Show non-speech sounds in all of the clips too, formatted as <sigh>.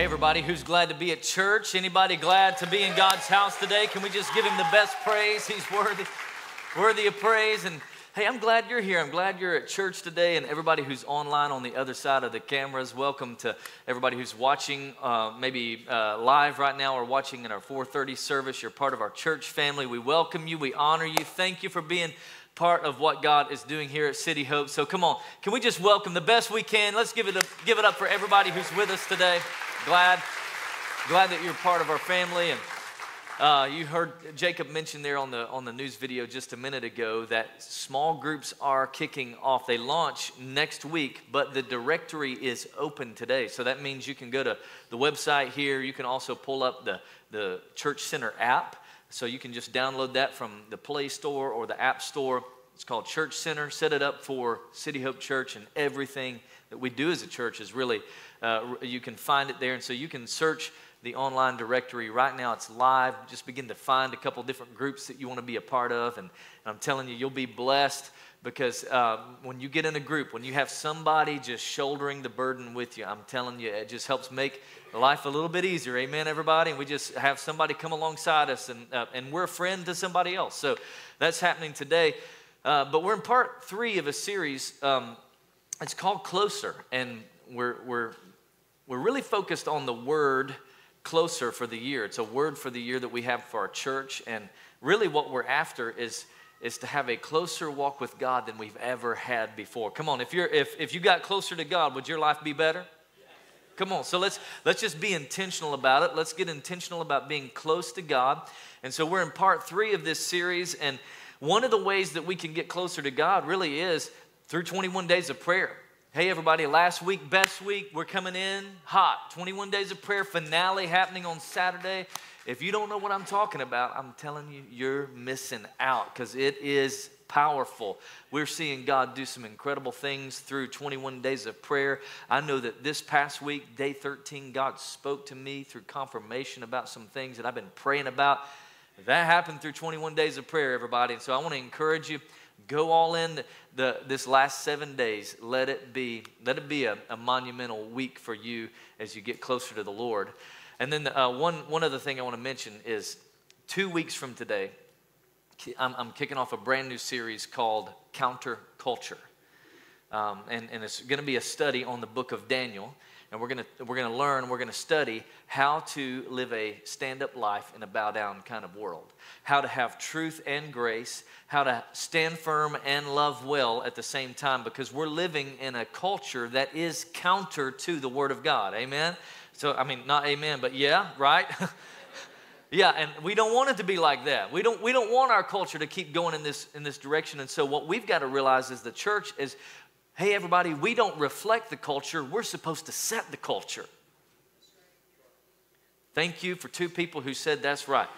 Hey, everybody, who's glad to be at church? Anybody glad to be in God's house today? Can we just give him the best praise? <laughs> He's worthy, worthy of praise. And hey, I'm glad you're here. I'm glad you're at church today. And everybody who's online on the other side of the cameras, welcome to everybody who's watching uh, maybe uh, live right now or watching in our 4:30 service. You're part of our church family. We welcome you. We honor you. Thank you for being part of what God is doing here at City Hope. So come on, can we just welcome the best we can? Let's give it, a, give it up for everybody who's with us today. Glad, glad that you're part of our family. And uh, you heard Jacob mention there on the on the news video just a minute ago that small groups are kicking off. They launch next week, but the directory is open today. So that means you can go to the website here. You can also pull up the the Church Center app so you can just download that from the Play Store or the App Store. It's called Church Center. Set it up for City Hope Church, and everything that we do as a church is really, uh, you can find it there. And so you can search the online directory. Right now it's live. Just begin to find a couple different groups that you want to be a part of. And, and I'm telling you, you'll be blessed because uh, when you get in a group, when you have somebody just shouldering the burden with you, I'm telling you, it just helps make life a little bit easier. Amen, everybody. And we just have somebody come alongside us, and, uh, and we're a friend to somebody else. So that's happening today. Uh, but we're in part three of a series. Um, it's called Closer, and we're, we're, we're really focused on the word closer for the year. It's a word for the year that we have for our church, and really what we're after is is to have a closer walk with God than we've ever had before. Come on, if you're if if you got closer to God, would your life be better? Come on, so let's let's just be intentional about it. Let's get intentional about being close to God. And so we're in part three of this series, and one of the ways that we can get closer to God really is through 21 days of prayer. Hey, everybody, last week, best week, we're coming in hot. 21 days of prayer finale happening on Saturday. If you don't know what I'm talking about, I'm telling you, you're missing out because it is powerful. We're seeing God do some incredible things through 21 days of prayer. I know that this past week, day 13, God spoke to me through confirmation about some things that I've been praying about. That happened through 21 days of prayer, everybody. And so I want to encourage you go all in the, the, this last seven days let it be let it be a, a, monumental week for you as you get closer to the lord and then uh, one, one other thing I want to mention is two weeks from today, I'm, I'm kicking off a brand new series called Counterculture. Um, and, and it's going to be a study on the book of Daniel. And we're going to we're going to learn, we're going to study how to live a stand up life in a bow down kind of world. How to have truth and grace, how to stand firm and love well at the same time, because we're living in a culture that is counter to the Word of God. Amen? So, I mean, not amen, but yeah, right? <laughs> yeah, and we don't want it to be like that. We don't, we don't want our culture to keep going in this, in this direction. And so, what we've got to realize is the church is hey, everybody, we don't reflect the culture, we're supposed to set the culture. Thank you for two people who said that's right.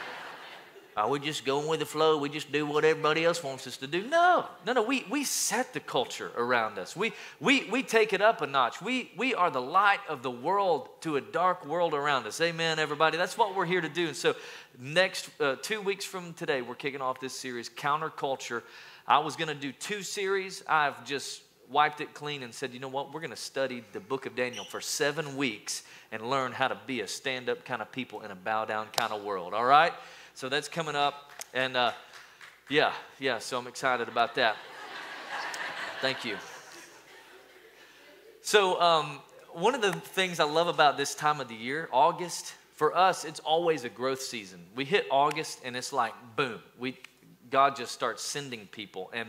<laughs> Are we just going with the flow? We just do what everybody else wants us to do? No, no, no. We, we set the culture around us. We, we, we take it up a notch. We, we are the light of the world to a dark world around us. Amen, everybody. That's what we're here to do. And so, next uh, two weeks from today, we're kicking off this series, Counterculture. I was going to do two series. I've just wiped it clean and said, you know what? We're going to study the book of Daniel for seven weeks and learn how to be a stand up kind of people in a bow down kind of world. All right? So that's coming up. And uh, yeah, yeah, so I'm excited about that. <laughs> Thank you. So, um, one of the things I love about this time of the year, August, for us, it's always a growth season. We hit August and it's like, boom, we, God just starts sending people. And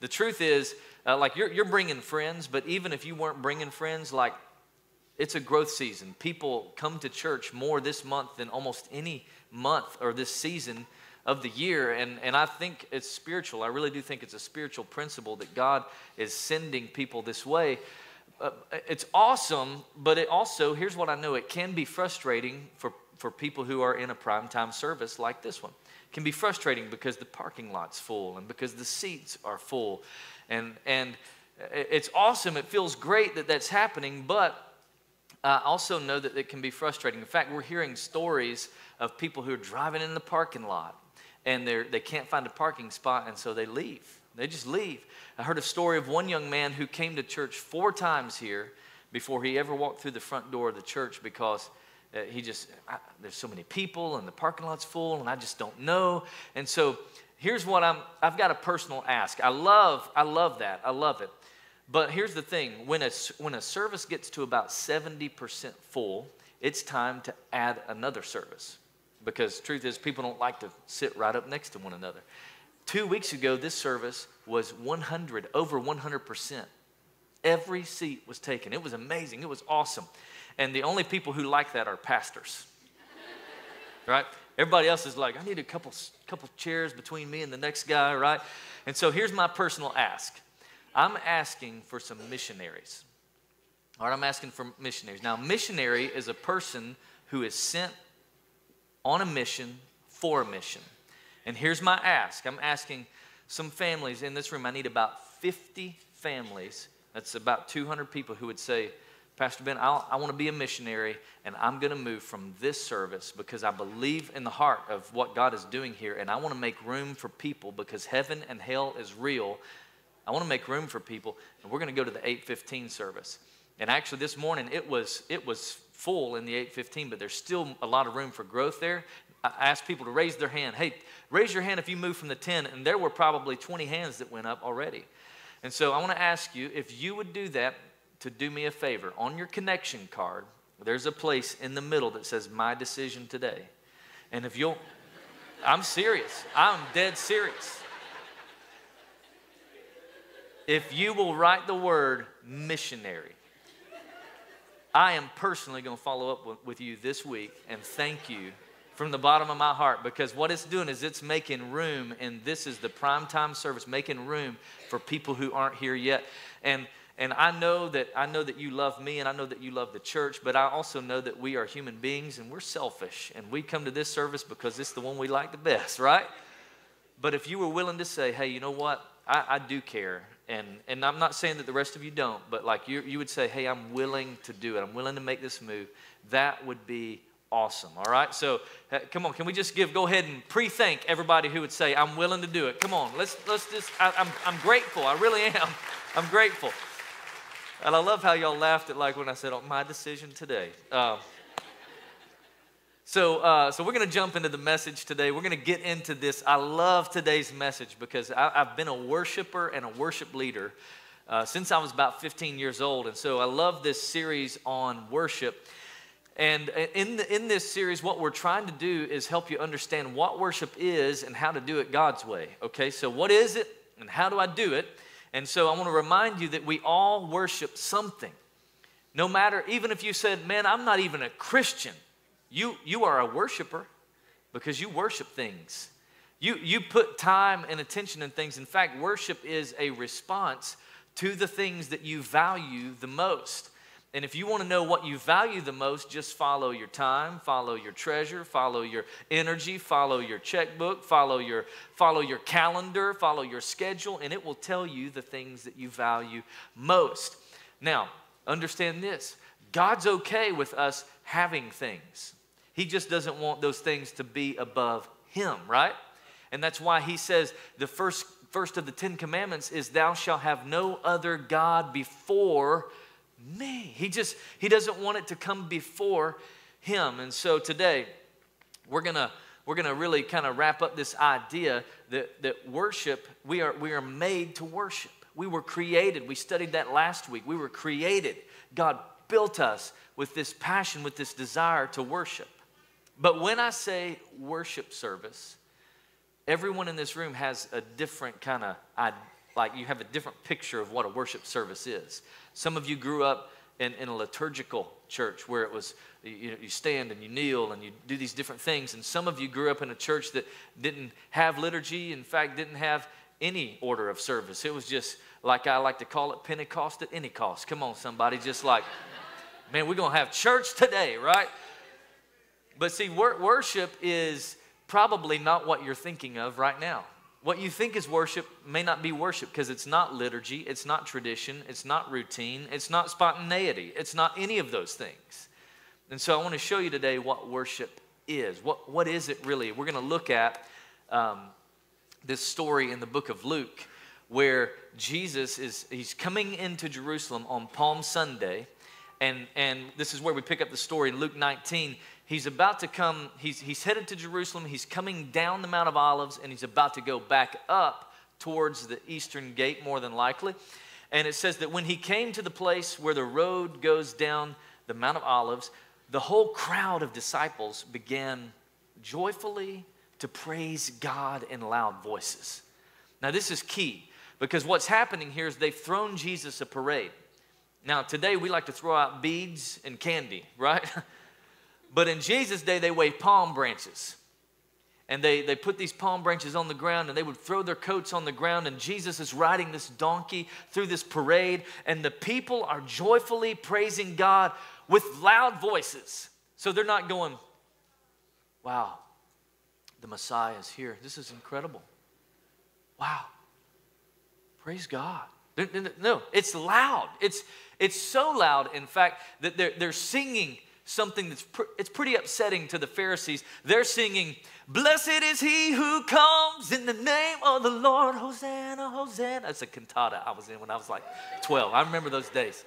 the truth is, uh, like you're, you're bringing friends, but even if you weren't bringing friends, like it's a growth season. People come to church more this month than almost any month or this season of the year. And, and I think it's spiritual. I really do think it's a spiritual principle that God is sending people this way. Uh, it's awesome, but it also, here's what I know it can be frustrating for, for people who are in a primetime service like this one. Can be frustrating because the parking lot's full and because the seats are full. And, and it's awesome. It feels great that that's happening, but I also know that it can be frustrating. In fact, we're hearing stories of people who are driving in the parking lot and they're, they can't find a parking spot, and so they leave. They just leave. I heard a story of one young man who came to church four times here, before he ever walked through the front door of the church because uh, he just, I, there's so many people and the parking lot's full and I just don't know. And so here's what I'm, I've got a personal ask. I love, I love that. I love it. But here's the thing when a, when a service gets to about 70% full, it's time to add another service. Because truth is, people don't like to sit right up next to one another. Two weeks ago, this service was 100, over 100%. Every seat was taken. It was amazing. It was awesome. And the only people who like that are pastors. right? Everybody else is like, I need a couple, couple chairs between me and the next guy, right? And so here's my personal ask I'm asking for some missionaries. All right, I'm asking for missionaries. Now, missionary is a person who is sent on a mission for a mission. And here's my ask I'm asking some families in this room, I need about 50 families. That's about 200 people who would say, Pastor Ben, I'll, i want to be a missionary and I'm going to move from this service because I believe in the heart of what God is doing here and I want to make room for people because heaven and hell is real. I want to make room for people and we're going to go to the 815 service. And actually this morning it was it was full in the 815 but there's still a lot of room for growth there. I asked people to raise their hand. Hey, raise your hand if you move from the 10 and there were probably 20 hands that went up already. And so I want to ask you if you would do that to do me a favor. On your connection card, there's a place in the middle that says My Decision Today. And if you'll, I'm serious, I'm dead serious. If you will write the word missionary, I am personally going to follow up with you this week and thank you from the bottom of my heart because what it's doing is it's making room, and this is the prime time service, making room for people who aren't here yet. And and I know that I know that you love me and I know that you love the church, but I also know that we are human beings and we're selfish and we come to this service because it's the one we like the best, right? But if you were willing to say, hey, you know what? I, I do care. And, and I'm not saying that the rest of you don't, but like you, you would say, hey, I'm willing to do it. I'm willing to make this move. That would be awesome. All right. So uh, come on, can we just give? Go ahead and pre-thank everybody who would say, "I'm willing to do it." Come on, let's let's just. I, I'm I'm grateful. I really am. I'm grateful. And I love how y'all laughed at like when I said, "Oh, my decision today." Uh, so, uh, so we're going to jump into the message today. We're going to get into this. I love today's message because I, have been a worshiper and a worship leader uh, since I was about 15 years old, and so I love this series on worship. And in, the, in this series, what we're trying to do is help you understand what worship is and how to do it God's way. Okay, so what is it and how do I do it? And so I want to remind you that we all worship something. No matter, even if you said, man, I'm not even a Christian, you, you are a worshiper because you worship things. You, you put time and attention in things. In fact, worship is a response to the things that you value the most. And if you want to know what you value the most, just follow your time, follow your treasure, follow your energy, follow your checkbook, follow your follow your calendar, follow your schedule, and it will tell you the things that you value most. Now, understand this. God's okay with us having things. He just doesn't want those things to be above him, right? And that's why he says the first first of the 10 commandments is thou shalt have no other god before me. He just, he doesn't want it to come before him. And so today, we're gonna we're gonna really kind of wrap up this idea that, that worship, we are we are made to worship. We were created. We studied that last week. We were created. God built us with this passion, with this desire to worship. But when I say worship service, everyone in this room has a different kind of like you have a different picture of what a worship service is. Some of you grew up in, in a liturgical church where it was you, you stand and you kneel and you do these different things. And some of you grew up in a church that didn't have liturgy, in fact, didn't have any order of service. It was just like I like to call it Pentecost at any cost. Come on, somebody, just like, <laughs> man, we're going to have church today, right? But see, wor- worship is probably not what you're thinking of right now. What you think is worship may not be worship because it's not liturgy, it's not tradition, it's not routine, it's not spontaneity, it's not any of those things. And so I want to show you today what worship is. What, what is it really? We're going to look at um, this story in the book of Luke where Jesus is he's coming into Jerusalem on Palm Sunday And, and this is where we pick up the story in Luke 19. He's about to come, he's, he's headed to Jerusalem, he's coming down the Mount of Olives, and he's about to go back up towards the eastern gate, more than likely. And it says that when he came to the place where the road goes down the Mount of Olives, the whole crowd of disciples began joyfully to praise God in loud voices. Now, this is key because what's happening here is they've thrown Jesus a parade. Now, today we like to throw out beads and candy, right? <laughs> but in Jesus' day, they waved palm branches. And they, they put these palm branches on the ground and they would throw their coats on the ground. And Jesus is riding this donkey through this parade. And the people are joyfully praising God with loud voices. So they're not going, wow, the Messiah is here. This is incredible. Wow. Praise God. No, it's loud. It's, it's so loud, in fact, that they're, they're singing something that's pr- it's pretty upsetting to the Pharisees. They're singing, Blessed is he who comes in the name of the Lord. Hosanna, Hosanna. That's a cantata I was in when I was like 12. I remember those days.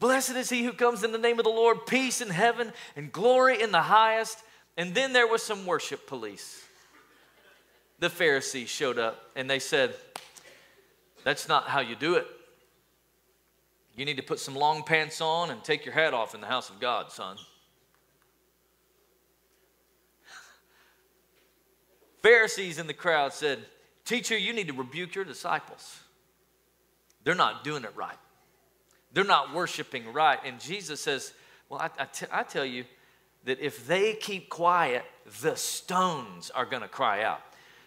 Blessed is he who comes in the name of the Lord, peace in heaven and glory in the highest. And then there was some worship police. The Pharisees showed up and they said, That's not how you do it. You need to put some long pants on and take your hat off in the house of God, son. Pharisees in the crowd said, Teacher, you need to rebuke your disciples. They're not doing it right. They're not worshiping right. And Jesus says, Well, I, I, t- I tell you that if they keep quiet, the stones are going to cry out.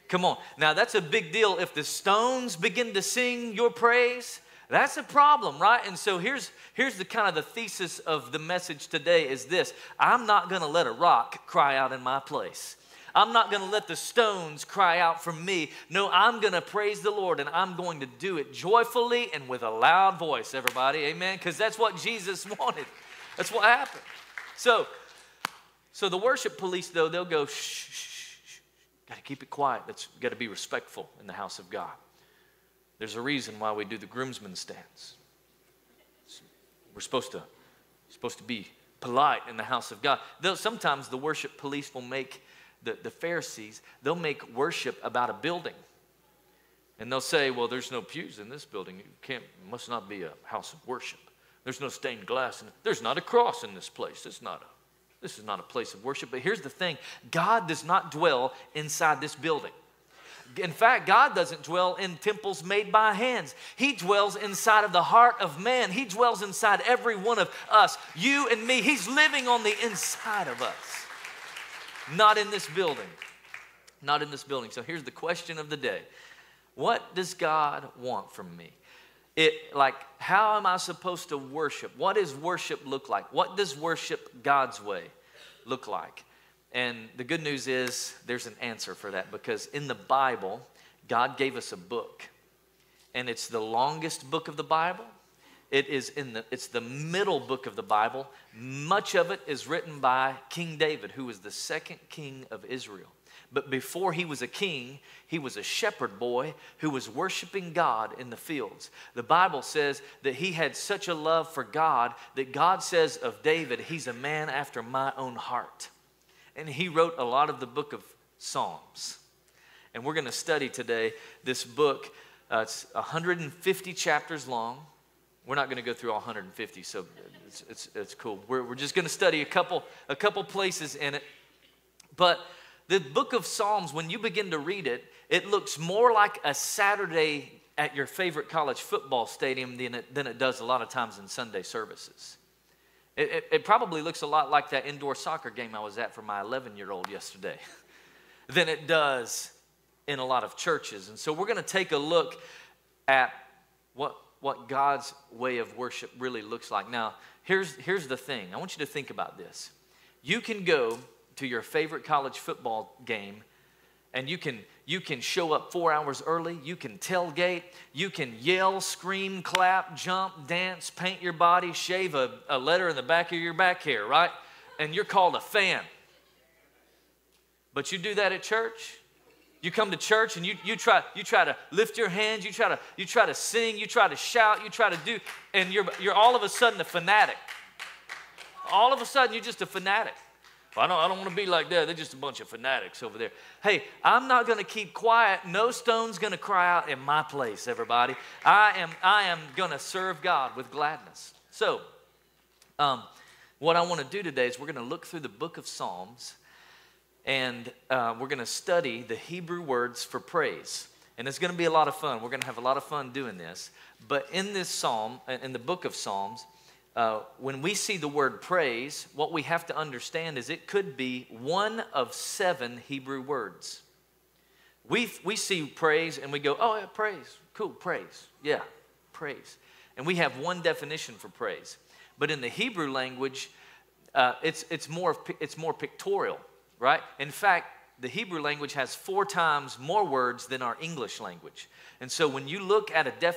Come on. Now, that's a big deal. If the stones begin to sing your praise, that's a problem, right? And so here's, here's the kind of the thesis of the message today is this I'm not going to let a rock cry out in my place. I'm not going to let the stones cry out for me. No, I'm going to praise the Lord and I'm going to do it joyfully and with a loud voice, everybody. Amen? Because that's what Jesus <laughs> wanted. That's what happened. So, so the worship police, though, they'll go, shh, shh, shh. Got to keep it quiet. That's got to be respectful in the house of God. There's a reason why we do the groomsman stance. We're supposed to, supposed to be polite in the house of God. Though sometimes the worship police will make the, the Pharisees, they'll make worship about a building. And they'll say, well, there's no pews in this building. It can't, must not be a house of worship. There's no stained glass. And there's not a cross in this place. It's not a, this is not a place of worship. But here's the thing God does not dwell inside this building. In fact, God doesn't dwell in temples made by hands. He dwells inside of the heart of man. He dwells inside every one of us, you and me. He's living on the inside of us. Not in this building. Not in this building. So here's the question of the day What does God want from me? It like how am I supposed to worship? What does worship look like? What does worship God's way look like? And the good news is there's an answer for that because in the Bible, God gave us a book. And it's the longest book of the Bible. It is in the it's the middle book of the Bible. Much of it is written by King David, who was the second king of Israel. But before he was a king, he was a shepherd boy who was worshiping God in the fields. The Bible says that he had such a love for God that God says of David, he's a man after my own heart. And he wrote a lot of the book of Psalms. And we're going to study today this book. Uh, it's 150 chapters long. We're not going to go through all 150, so it's, it's, it's cool. We're, we're just going to study a couple, a couple places in it. But the book of Psalms, when you begin to read it, it looks more like a Saturday at your favorite college football stadium than it, than it does a lot of times in Sunday services. It, it, it probably looks a lot like that indoor soccer game I was at for my 11 year old yesterday <laughs> than it does in a lot of churches. And so we're going to take a look at what what God's way of worship really looks like. Now, here's, here's the thing I want you to think about this. You can go to your favorite college football game and you can you can show up four hours early. You can tailgate. You can yell scream clap jump dance paint your body shave a, a letter in the back of your back hair right? And you're called a fan. But you do that at church? You come to church and you, you, try, you try to lift your hands, you try, to, you try to sing, you try to shout, you try to do, and you're, you're all of a sudden a fanatic. All of a sudden, you're just a fanatic. Well, I don't, I don't want to be like that. They're just a bunch of fanatics over there. Hey, I'm not going to keep quiet. No stone's going to cry out in my place, everybody. I am, I am going to serve God with gladness. So, um, what I want to do today is we're going to look through the book of Psalms and uh, we're going to study the Hebrew words for praise. And it's going to be a lot of fun. We're going to have a lot of fun doing this. But in this psalm, in the book of Psalms, uh, when we see the word praise, what we have to understand is it could be one of seven Hebrew words. We, we see praise and we go, oh, yeah, praise. Cool, praise. Yeah, praise. And we have one definition for praise. But in the Hebrew language, uh, it's, it's, more, it's more pictorial, right? In fact, the Hebrew language has four times more words than our English language. And so when you look at a definition,